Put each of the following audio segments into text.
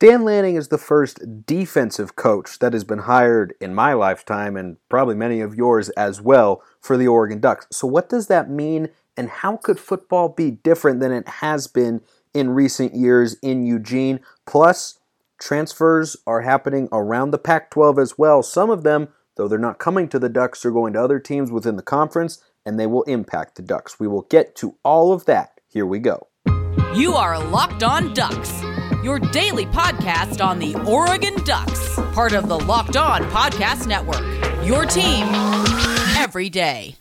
Dan Lanning is the first defensive coach that has been hired in my lifetime and probably many of yours as well for the Oregon Ducks. So, what does that mean, and how could football be different than it has been in recent years in Eugene? Plus, transfers are happening around the Pac 12 as well. Some of them, though they're not coming to the Ducks, are going to other teams within the conference, and they will impact the Ducks. We will get to all of that. Here we go. You are Locked On Ducks your daily podcast on the Oregon Ducks, part of the Locked On Podcast Network. Your team every day.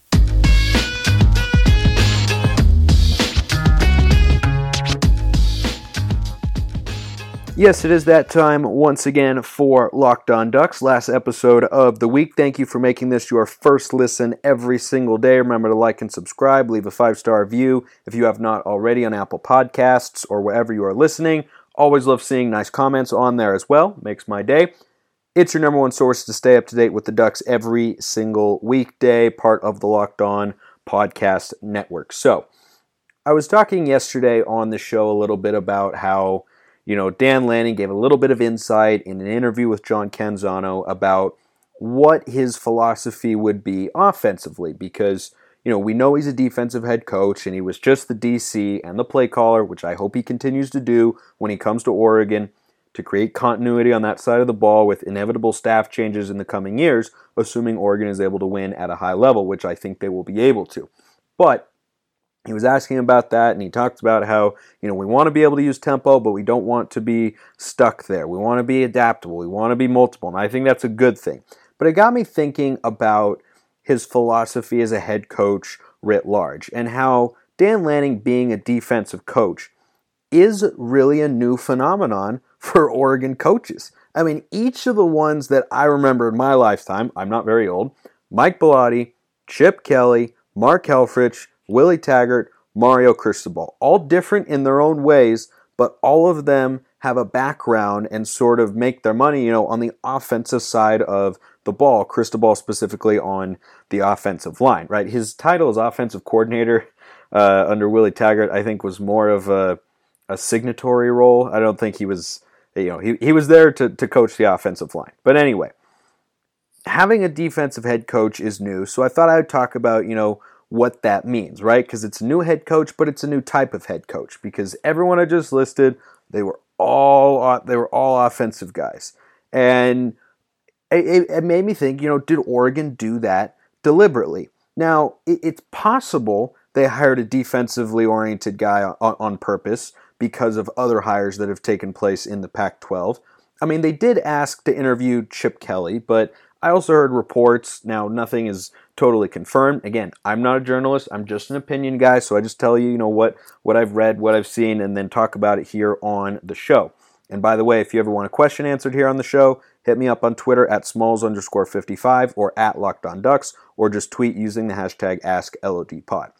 Yes, it is that time once again for Locked On Ducks, last episode of the week. Thank you for making this your first listen every single day. Remember to like and subscribe, leave a five star review if you have not already on Apple Podcasts or wherever you are listening. Always love seeing nice comments on there as well. Makes my day. It's your number one source to stay up to date with the Ducks every single weekday, part of the Locked On Podcast Network. So, I was talking yesterday on the show a little bit about how, you know, Dan Lanning gave a little bit of insight in an interview with John Canzano about what his philosophy would be offensively because you know, we know he's a defensive head coach and he was just the DC and the play caller, which I hope he continues to do when he comes to Oregon to create continuity on that side of the ball with inevitable staff changes in the coming years, assuming Oregon is able to win at a high level, which I think they will be able to. But he was asking about that and he talked about how, you know, we want to be able to use tempo, but we don't want to be stuck there. We want to be adaptable. We want to be multiple. And I think that's a good thing. But it got me thinking about his philosophy as a head coach writ large and how Dan Lanning being a defensive coach is really a new phenomenon for Oregon coaches. I mean, each of the ones that I remember in my lifetime, I'm not very old, Mike Bellotti, Chip Kelly, Mark Helfrich, Willie Taggart, Mario Cristobal, all different in their own ways, but all of them have a background and sort of make their money, you know, on the offensive side of the ball, Cristobal specifically on the offensive line, right? His title as offensive coordinator uh, under Willie Taggart, I think, was more of a, a signatory role. I don't think he was, you know, he, he was there to, to coach the offensive line. But anyway, having a defensive head coach is new, so I thought I would talk about, you know, what that means, right? Because it's a new head coach, but it's a new type of head coach because everyone I just listed, they were all they were all offensive guys. And it, it, made me think, you know, did Oregon do that deliberately? Now, it, it's possible they hired a defensively oriented guy on, on purpose because of other hires that have taken place in the Pac 12. I mean, they did ask to interview Chip Kelly, but I also heard reports. Now, nothing is totally confirmed. Again, I'm not a journalist. I'm just an opinion guy, so I just tell you, you know, what what I've read, what I've seen, and then talk about it here on the show. And by the way, if you ever want a question answered here on the show, hit me up on Twitter at smalls underscore 55 or at locked on ducks, or just tweet using the hashtag AskLODPod.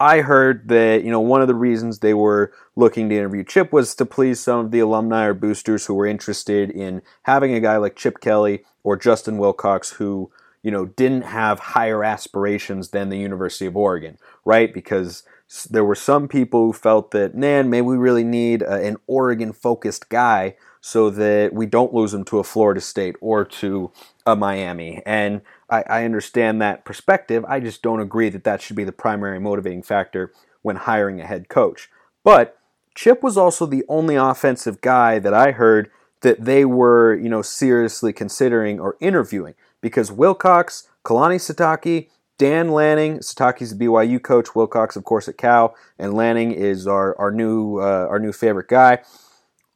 I heard that, you know, one of the reasons they were looking to interview Chip was to please some of the alumni or boosters who were interested in having a guy like Chip Kelly or Justin Wilcox who, you know, didn't have higher aspirations than the University of Oregon, right? Because there were some people who felt that, man, maybe we really need a, an Oregon focused guy so that we don't lose him to a Florida State or to a Miami. And I, I understand that perspective. I just don't agree that that should be the primary motivating factor when hiring a head coach. But Chip was also the only offensive guy that I heard that they were, you know, seriously considering or interviewing because Wilcox, Kalani Sitake, Dan Lanning, Sitake's the BYU coach, Wilcox, of course, at Cal, and Lanning is our our new uh, our new favorite guy.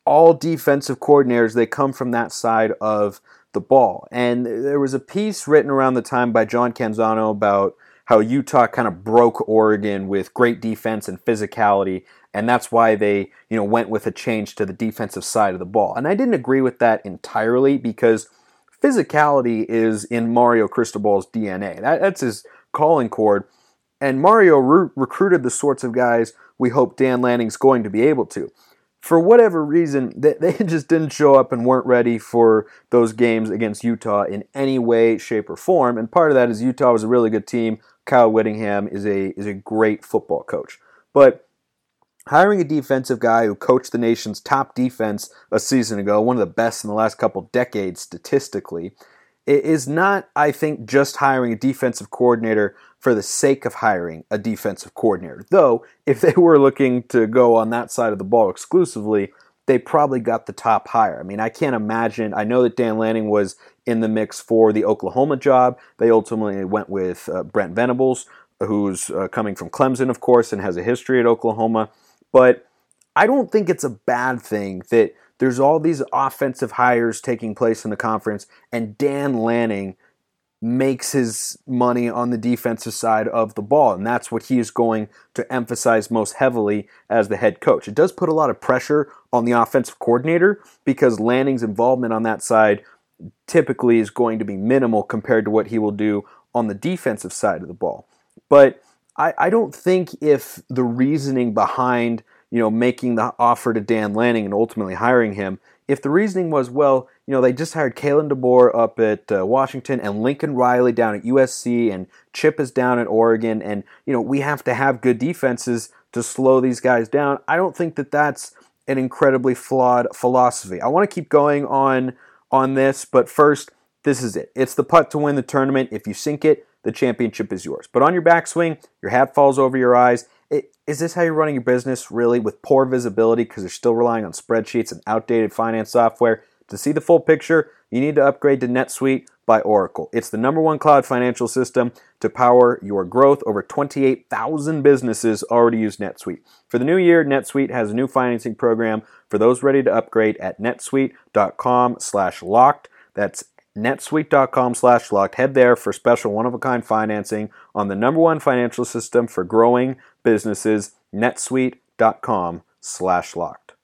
All defensive coordinators they come from that side of the ball, and there was a piece written around the time by John Canzano about how Utah kind of broke Oregon with great defense and physicality, and that's why they you know went with a change to the defensive side of the ball. And I didn't agree with that entirely because physicality is in Mario Cristobal's DNA. That, that's his calling chord. And Mario re- recruited the sorts of guys we hope Dan Lanning's going to be able to. For whatever reason, they, they just didn't show up and weren't ready for those games against Utah in any way, shape, or form. And part of that is Utah was a really good team. Kyle Whittingham is a is a great football coach. But hiring a defensive guy who coached the nation's top defense a season ago, one of the best in the last couple decades statistically, is not, I think, just hiring a defensive coordinator for the sake of hiring a defensive coordinator. Though, if they were looking to go on that side of the ball exclusively, they probably got the top hire. I mean, I can't imagine. I know that Dan Lanning was in the mix for the Oklahoma job. They ultimately went with uh, Brent Venables, who's uh, coming from Clemson, of course, and has a history at Oklahoma. But I don't think it's a bad thing that there's all these offensive hires taking place in the conference, and Dan Lanning makes his money on the defensive side of the ball. And that's what he is going to emphasize most heavily as the head coach. It does put a lot of pressure on the offensive coordinator because Lanning's involvement on that side typically is going to be minimal compared to what he will do on the defensive side of the ball. But I, I don't think if the reasoning behind you know making the offer to Dan Lanning and ultimately hiring him, if the reasoning was well, you know they just hired Kalen DeBoer up at uh, Washington and Lincoln Riley down at USC and Chip is down at Oregon, and you know we have to have good defenses to slow these guys down. I don't think that that's an incredibly flawed philosophy. I want to keep going on on this, but first, this is it. It's the putt to win the tournament. If you sink it, the championship is yours. But on your backswing, your hat falls over your eyes. It, is this how you're running your business, really, with poor visibility because you're still relying on spreadsheets and outdated finance software? To see the full picture, you need to upgrade to NetSuite by Oracle. It's the number one cloud financial system to power your growth. Over 28,000 businesses already use NetSuite. For the new year, NetSuite has a new financing program for those ready to upgrade at netsuite.com/locked. That's netsuite.com slash locked. Head there for special one of a kind financing on the number one financial system for growing businesses, netsuite.com slash locked.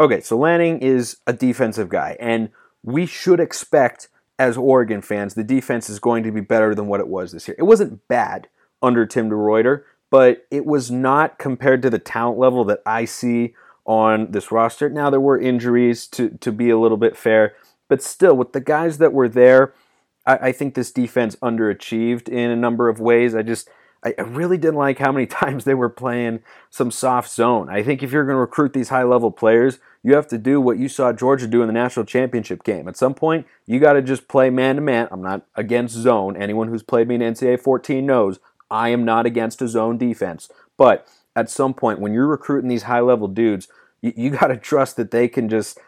Okay, so Lanning is a defensive guy, and we should expect as Oregon fans the defense is going to be better than what it was this year. It wasn't bad under Tim DeRuyter, but it was not compared to the talent level that I see on this roster. Now there were injuries to to be a little bit fair, but still with the guys that were there, I, I think this defense underachieved in a number of ways. I just I, I really didn't like how many times they were playing some soft zone. I think if you're going to recruit these high level players, you have to do what you saw Georgia do in the national championship game. At some point, you got to just play man to man. I'm not against zone. Anyone who's played me in NCAA 14 knows I am not against a zone defense. But at some point when you're recruiting these high level dudes, you, you got to trust that they can just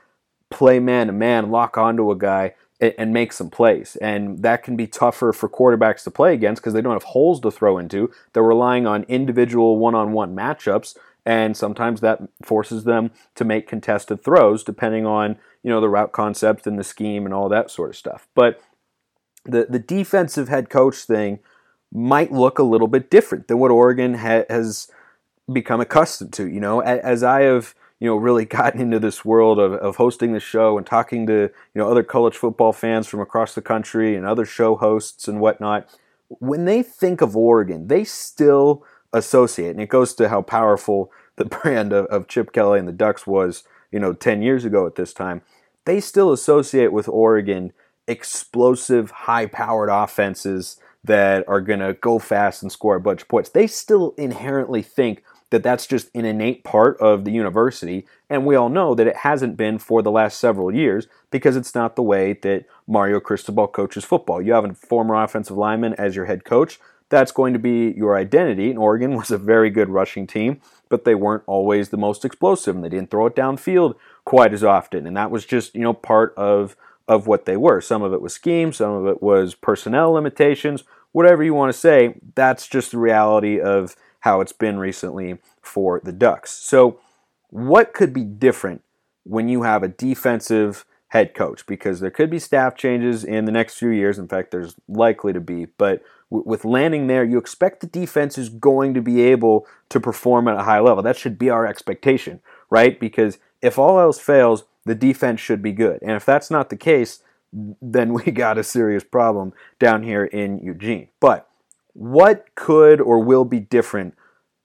play man to man, lock onto a guy, and, and, make some plays. And that can be tougher for quarterbacks to play against because they don't have holes to throw into. They're relying on individual one on one matchups. And sometimes that forces them to make contested throws, depending on you know the route concept and the scheme and all that sort of stuff. But the the defensive head coach thing might look a little bit different than what Oregon ha- has become accustomed to. You know, as I have you know really gotten into this world of, of hosting the show and talking to you know other college football fans from across the country and other show hosts and whatnot, when they think of Oregon, they still associate, and it goes to how powerful the brand of, of Chip Kelly and the Ducks was, you know, 10 years ago at this time. They still associate with Oregon explosive, high powered offenses that are going to go fast and score a bunch of points. They still inherently think that that's just an innate part of the university. And we all know that it hasn't been for the last several years because it's not the way that Mario Cristobal coaches football. You have a former offensive lineman as your head coach. That's going to be your identity. And Oregon was a very good rushing team, but they weren't always the most explosive and they didn't throw it downfield quite as often. And that was just, you know, part of of what they were. Some of it was scheme, some of it was personnel limitations, whatever you want to say. That's just the reality of how it's been recently for the Ducks. So, what could be different when you have a defensive head coach? Because there could be staff changes in the next few years. In fact, there's likely to be. But with Lanning there, you expect the defense is going to be able to perform at a high level. That should be our expectation, right? Because if all else fails, the defense should be good. And if that's not the case, then we got a serious problem down here in Eugene. But what could or will be different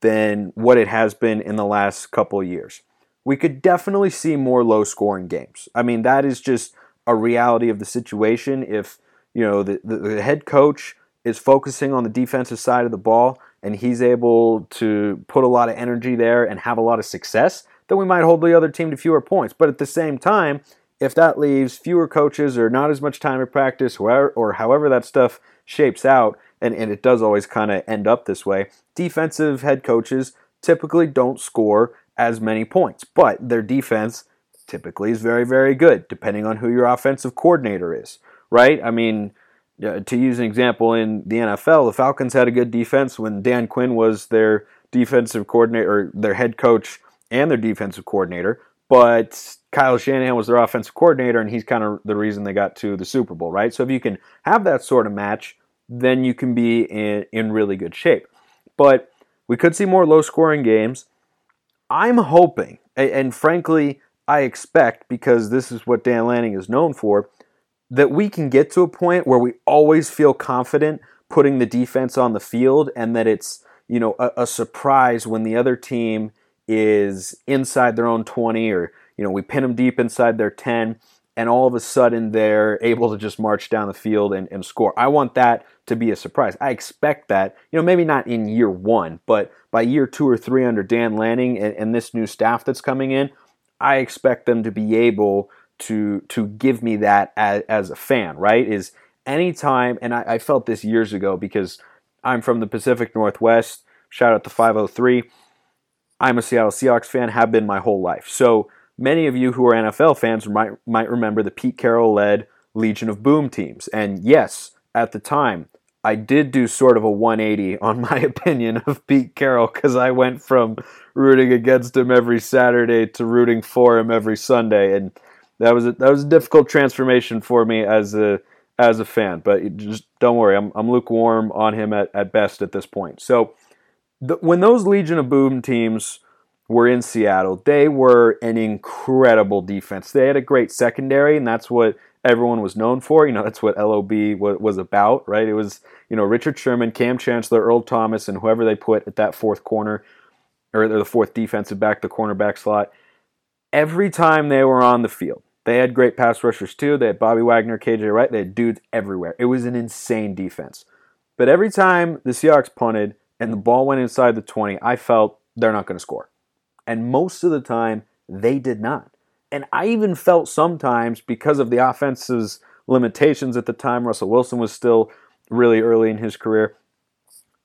than what it has been in the last couple years? We could definitely see more low scoring games. I mean, that is just a reality of the situation. If, you know, the, the, the head coach is focusing on the defensive side of the ball and he's able to put a lot of energy there and have a lot of success, then we might hold the other team to fewer points. But at the same time, if that leaves fewer coaches or not as much time at practice or however that stuff shapes out, and, and it does always kind of end up this way, defensive head coaches typically don't score as many points. But their defense typically is very, very good, depending on who your offensive coordinator is, right? I mean, to use an example in the NFL, the Falcons had a good defense when Dan Quinn was their defensive coordinator, or their head coach and their defensive coordinator. But Kyle Shanahan was their offensive coordinator, and he's kind of the reason they got to the Super Bowl, right? So if you can have that sort of match, then you can be in, in really good shape. But we could see more low scoring games. I'm hoping, and frankly, I expect, because this is what Dan Lanning is known for, that we can get to a point where we always feel confident putting the defense on the field and that it's you know a, a, surprise when the other team is inside their own 20 or you know we pin them deep inside their 10 and all of a sudden they're able to just march down the field and, and score i want that to be a surprise i expect that you know maybe not in year one but by year two or three under dan lanning and, and this new staff that's coming in i expect them to be able to to give me that as, as a fan, right? Is anytime, and I, I felt this years ago because I'm from the Pacific Northwest. Shout out to 503. I'm a Seattle Seahawks fan, have been my whole life. So many of you who are NFL fans might might remember the Pete Carroll led Legion of Boom teams. And yes, at the time, I did do sort of a 180 on my opinion of Pete Carroll because I went from rooting against him every Saturday to rooting for him every Sunday. And that was a, that was a difficult transformation for me as a as a fan. But just don't worry, I'm I'm lukewarm on him at, at best at this point. So the, when those Legion of Boom teams were in Seattle, they were an incredible defense. They had a great secondary, and that's what everyone was known for. You know, that's what LOB was about, right? It was you know Richard Sherman, Cam Chancellor, Earl Thomas, and whoever they put at that fourth corner or the fourth defensive back, the cornerback slot. Every time they were on the field, they had great pass rushers too. They had Bobby Wagner, KJ Wright. They had dudes everywhere. It was an insane defense. But every time the Seahawks punted and the ball went inside the 20, I felt they're not going to score. And most of the time, they did not. And I even felt sometimes because of the offense's limitations at the time, Russell Wilson was still really early in his career.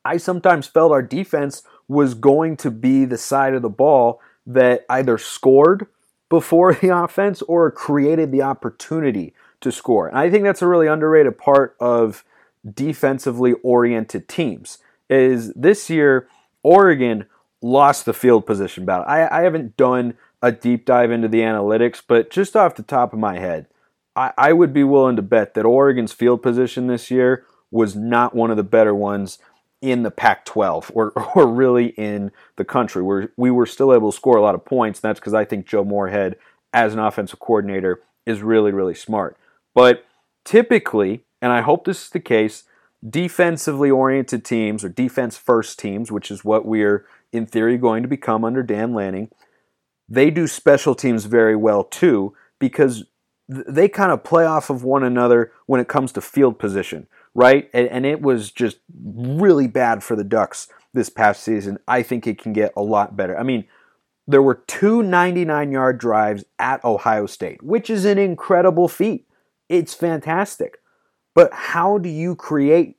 I sometimes felt our defense was going to be the side of the ball that either scored before the offense or created the opportunity to score. And I think that's a really underrated part of defensively oriented teams. Is this year Oregon lost the field position battle. I, I haven't done a deep dive into the analytics, but just off the top of my head, I, I would be willing to bet that Oregon's field position this year was not one of the better ones in the Pac 12 or, or really in the country where we were still able to score a lot of points. And that's because I think Joe Moorhead, as an offensive coordinator, is really, really smart. But typically, and I hope this is the case, defensively oriented teams or defense first teams, which is what we're in theory going to become under Dan Lanning, they do special teams very well too because they kind of play off of one another when it comes to field position right? And, and it was just really bad for the Ducks this past season. I think it can get a lot better. I mean, there were two 99 yard drives at Ohio State, which is an incredible feat. It's fantastic. But how do you create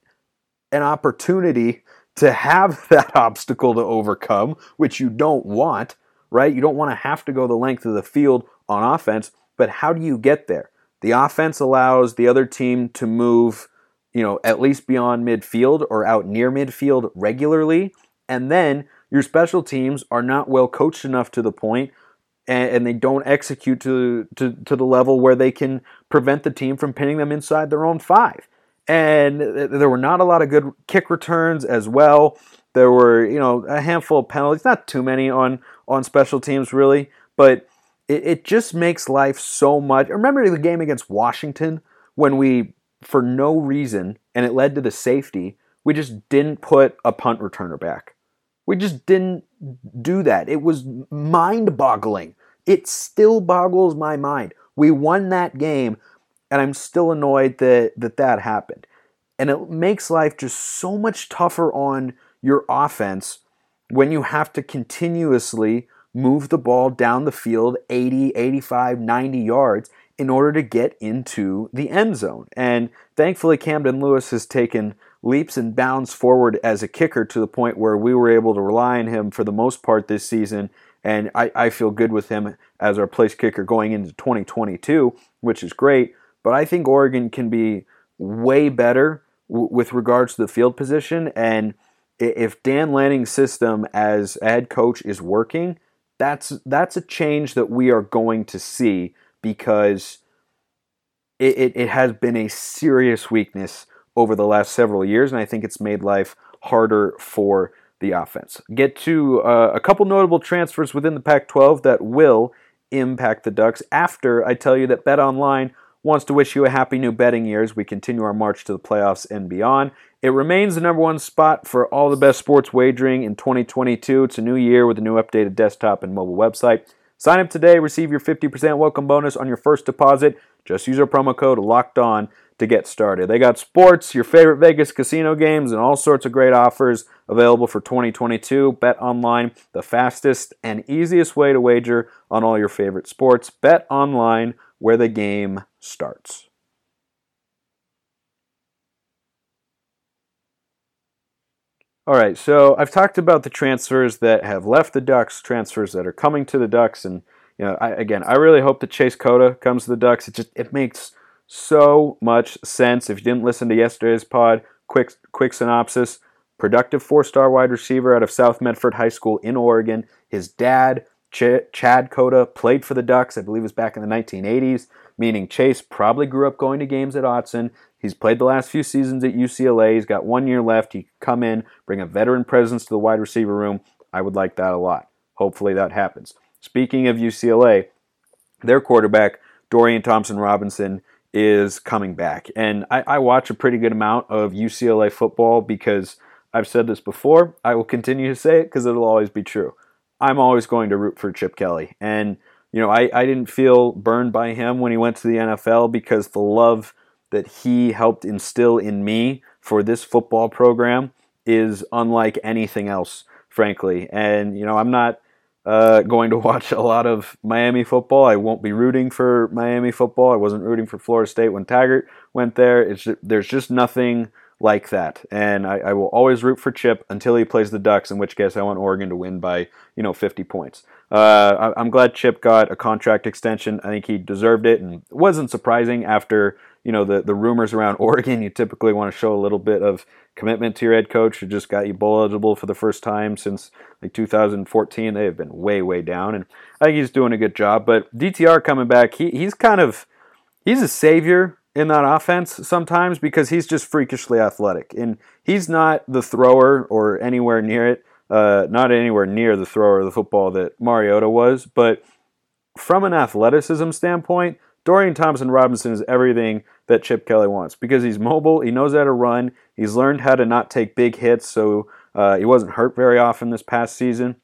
an opportunity to have that obstacle to overcome, which you don't want, right? You don't want to have to go the length of the field on offense, but how do you get there? The offense allows the other team to move you know, at least beyond midfield or out near midfield regularly. And then your special teams are not well coached enough to the point and, and they don't execute to, to, to the level where they can prevent the team from pinning them inside their own five. And there were not a lot of good kick returns as well. There were, you know, a handful of penalties, not too many on on special teams really, but it, it just makes life so much. Remember the game against Washington when we for no reason, and it led to the safety, we just didn't put a punt returner back. We just didn't do that. It was mind boggling. It still boggles my mind. We won that game, and I'm still annoyed that that, that happened. And it makes life just so much tougher on your offense when you have to continuously move the ball down the field 80, 85, 90 yards in order to get into the end zone. And thankfully, Camden Lewis has taken leaps and bounds forward as a kicker to the point where we were able to rely on him for the most part this season. And I, I feel good with him as our place kicker going into 2022, which is great. But I think Oregon can be way better w- with regards to the field position. And if Dan Lanning's system as head coach is working, that's that's a change that we are going to see because it, it, it, has been a serious weakness over the last several years, and I think it's made life harder for the offense. Get to uh, a couple notable transfers within the Pac 12 that will impact the Ducks after I tell you that Bet Online wants to wish you a happy new betting year as we continue our march to the playoffs and beyond. It remains the number one spot for all the best sports wagering in 2022. It's a new year with a new updated desktop and mobile website. Sign up today, receive your 50% welcome bonus on your first deposit. Just use our promo code LOCKED ON to get started. They got sports, your favorite Vegas casino games, and all sorts of great offers available for 2022. Bet online, the fastest and easiest way to wager on all your favorite sports. Bet online, where the game starts. All right, so I've talked about the transfers that have left the Ducks, transfers that are coming to the Ducks, and you know, I, again, I really hope that Chase Cota comes to the Ducks. It just it makes so much sense. If you didn't listen to yesterday's pod, quick quick synopsis: productive four-star wide receiver out of South Medford High School in Oregon. His dad Ch- Chad Cota played for the Ducks, I believe it was back in the 1980s, meaning Chase probably grew up going to games at Autzen. He's played the last few seasons at UCLA. He's got one year left. He could come in, bring a veteran presence to the wide receiver room. I would like that a lot. Hopefully that happens. Speaking of UCLA, their quarterback, Dorian Thompson Robinson, is coming back. And I, I watch a pretty good amount of UCLA football because I've said this before. I will continue to say it because it'll always be true. I'm always going to root for Chip Kelly. And, you know, I, I didn't feel burned by him when he went to the NFL because the love that he helped instill in me for this football program is unlike anything else, frankly. And, you know, I'm not uh, going to watch a lot of Miami football. I won't be rooting for Miami football. I wasn't rooting for Florida State when Taggart went there. It's just, there's just nothing like that. And I, I, will always root for Chip until he plays the Ducks, in which case I want Oregon to win by, you know, 50 points. Uh, I, am glad Chip got a contract extension. I think he deserved it, and it wasn't surprising after, you know, the, the rumors around Oregon. You typically want to show a little bit of commitment to your head coach who just got you bowl eligible for the first time since like 2014. They have been way, way down, and I think he's doing a good job. But DTR coming back, he, he's kind of, he's a savior in that offense sometimes because he's just freakishly athletic. And he's not the thrower or anywhere near it, uh, not anywhere near the thrower of the football that Mariota was. But from an athleticism standpoint, Dorian Thompson Robinson is everything that Chip Kelly wants because he's mobile, he knows how to run, he's learned how to not take big hits, so uh, he wasn't hurt very often this past season.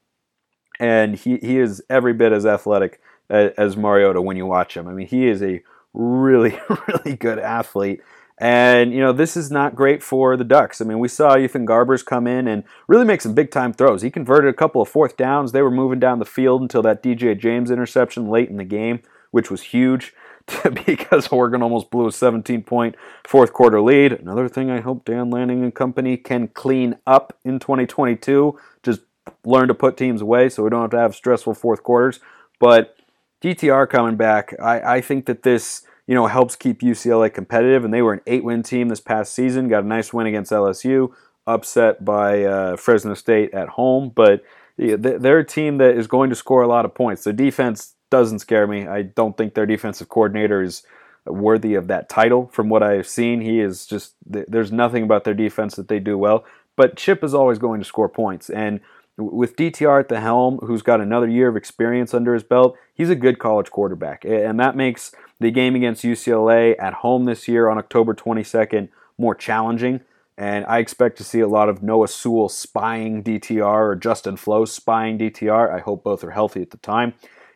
And he, he is every bit as athletic as, as Mariota when you watch him. I mean, he is a really, really good athlete. And, you know, this is not great for the Ducks. I mean, we saw Ethan Garbers come in and really make some big time throws. He converted a couple of fourth downs. They were moving down the field until that DJ James interception late in the game, which was huge because Oregon almost blew a 17 point fourth quarter lead. Another thing I hope Dan Lanning and company can clean up in 2022. Just learn to put teams away so we don't have to have stressful fourth quarters. But DTR coming back, I, I think that this you know helps keep UCLA competitive, and they were an eight-win team this past season. Got a nice win against LSU, upset by uh, Fresno State at home, but they're a team that is going to score a lot of points. Their defense doesn't scare me. I don't think their defensive coordinator is worthy of that title. From what I've seen, he is just there's nothing about their defense that they do well. But Chip is always going to score points, and with DTR at the helm, who's got another year of experience under his belt, he's a good college quarterback. And that makes the game against UCLA at home this year on October 22nd more challenging. And I expect to see a lot of Noah Sewell spying DTR or Justin Flowe spying DTR. I hope both are healthy at the time.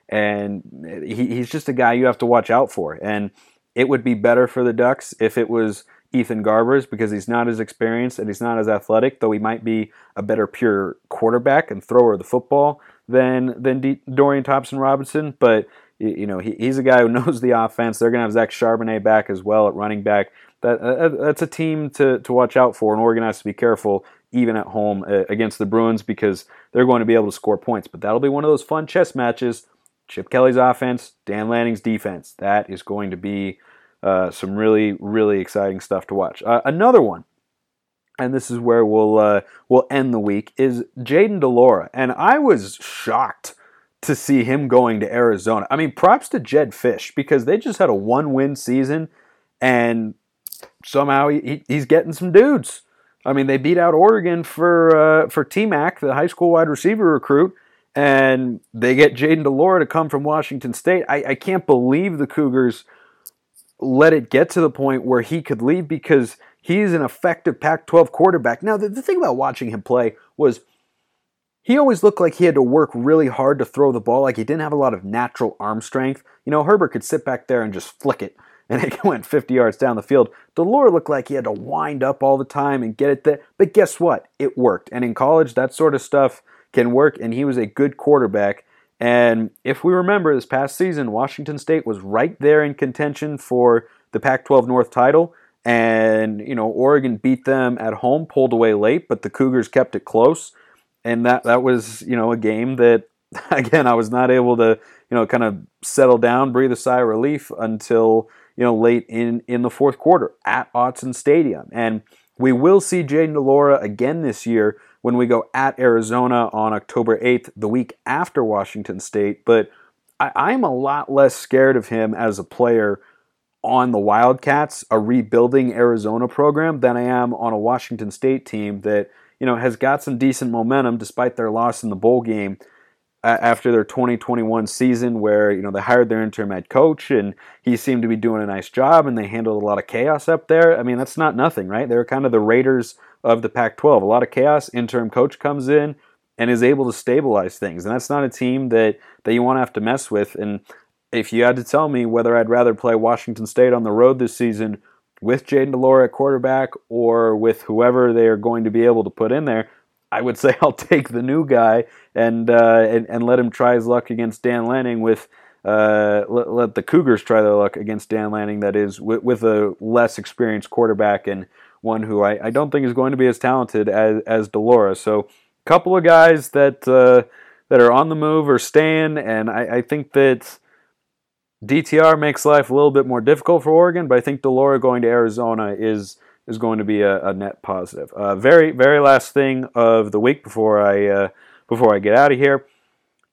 And he, he's just a guy you have to watch out for. And it would be better for the Ducks if it was Ethan Garbers because he's not as experienced and he's not as athletic, though he might be a better pure quarterback and thrower of the football than than D- Dorian Thompson Robinson. But you know, he, he's a guy who knows the offense. They're going to have Zach Charbonnet back as well at running back. That uh, that's a team to to watch out for, and Oregon has to be careful even at home uh, against the Bruins because they're going to be able to score points. But that'll be one of those fun chess matches. Chip Kelly's offense, Dan Lanning's defense. That is going to be uh, some really, really exciting stuff to watch. Uh, another one, and this is where we'll uh, we'll end the week, is Jayden de Laura, and I was shocked to see him going to Arizona. I mean, props to Jedd Fisch because they just had a one-win season, and somehow he, he's getting some dudes. I mean, they beat out Oregon for uh, for T Mac, the high school wide receiver recruit, and they get Jayden de Laura to come from Washington State. I, I can't believe the Cougars let it get to the point where he could leave because he's an effective Pac 12 quarterback. Now, the, the thing about watching him play was he always looked like he had to work really hard to throw the ball, like he didn't have a lot of natural arm strength. You know, Herbert could sit back there and just flick it, and it went 50 yards down the field. de Laura looked like he had to wind up all the time and get it there. But guess what? It worked. And in college, that sort of stuff can work, and he was a good quarterback. And if we remember this past season, Washington State was right there in contention for the Pac 12 North title. And, you know, Oregon beat them at home, pulled away late, but the Cougars kept it close. And that, that was, you know, a game that, again, I was not able to, you know, kind of settle down, breathe a sigh of relief until, you know, late in, in the fourth quarter at Autzen Stadium. And we will see Jayden de Laura again this year when we go at Arizona on October 8th, the week after Washington State. But I, am a lot less scared of him as a player on the Wildcats, a rebuilding Arizona program, than I am on a Washington State team that you know has got some decent momentum despite their loss in the bowl game after their 2021 season where you know they hired their interim head coach and he seemed to be doing a nice job and they handled a lot of chaos up there. I mean, that's not nothing, right? They're kind of the Raiders of the Pac 12. A lot of chaos. Interim coach comes in and is able to stabilize things. And that's not a team that, that you want to have to mess with. And if you had to tell me whether I'd rather play Washington State on the road this season with Jayden de Laura at quarterback or with whoever they are going to be able to put in there, I would say I'll take the new guy and uh, and, and let him try his luck against Dan Lanning with uh, let, let, the Cougars try their luck against Dan Lanning. That is with, with a less experienced quarterback and one who I, I don't think is going to be as talented as, as Laura. So, a couple of guys that uh, that are on the move or staying, and I, I, think that DTR makes life a little bit more difficult for Oregon, but I think de Laura going to Arizona is is going to be a, a net positive. Uh, very very last thing of the week before I uh, before I get out of here.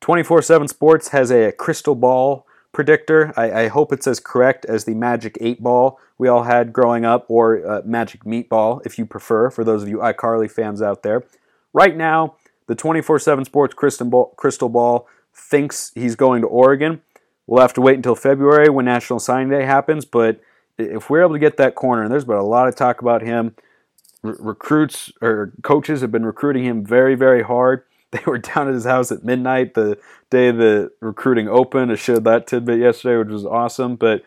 24/7 Sports has a crystal ball predictor. I, I, hope it's as correct as the Magic 8 ball we all had growing up, or uh, Magic Meatball, if you prefer, for those of you iCarly fans out there. Right now, the 24 7 Sports crystal ball thinks he's going to Oregon. We'll have to wait until February when National Signing Day happens, but if we're able to get that corner, and there's been a lot of talk about him, recruits or coaches have been recruiting him very, very hard. They were down at his house at midnight the day the recruiting opened. I showed that tidbit yesterday, which was awesome. But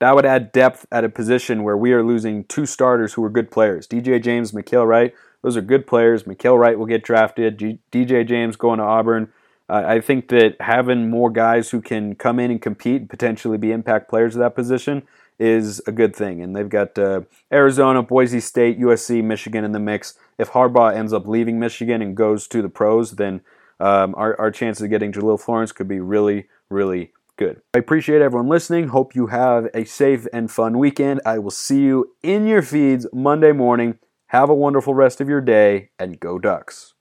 that would add depth at a position where we are losing two starters who are good players. DJ James, Mykael Wright, those are good players. Mykael Wright will get drafted. G- DJ James going to Auburn. Uh, I think that having more guys who can come in and compete and potentially be impact players at that position is a good thing. And they've got uh, Arizona, Boise State, USC, Michigan in the mix. If Harbaugh ends up leaving Michigan and goes to the pros, then um, our, our chances of getting Jahlil Florence could be really, really good. I appreciate everyone listening. Hope you have a safe and fun weekend. I will see you in your feeds Monday morning. Have a wonderful rest of your day and go Ducks.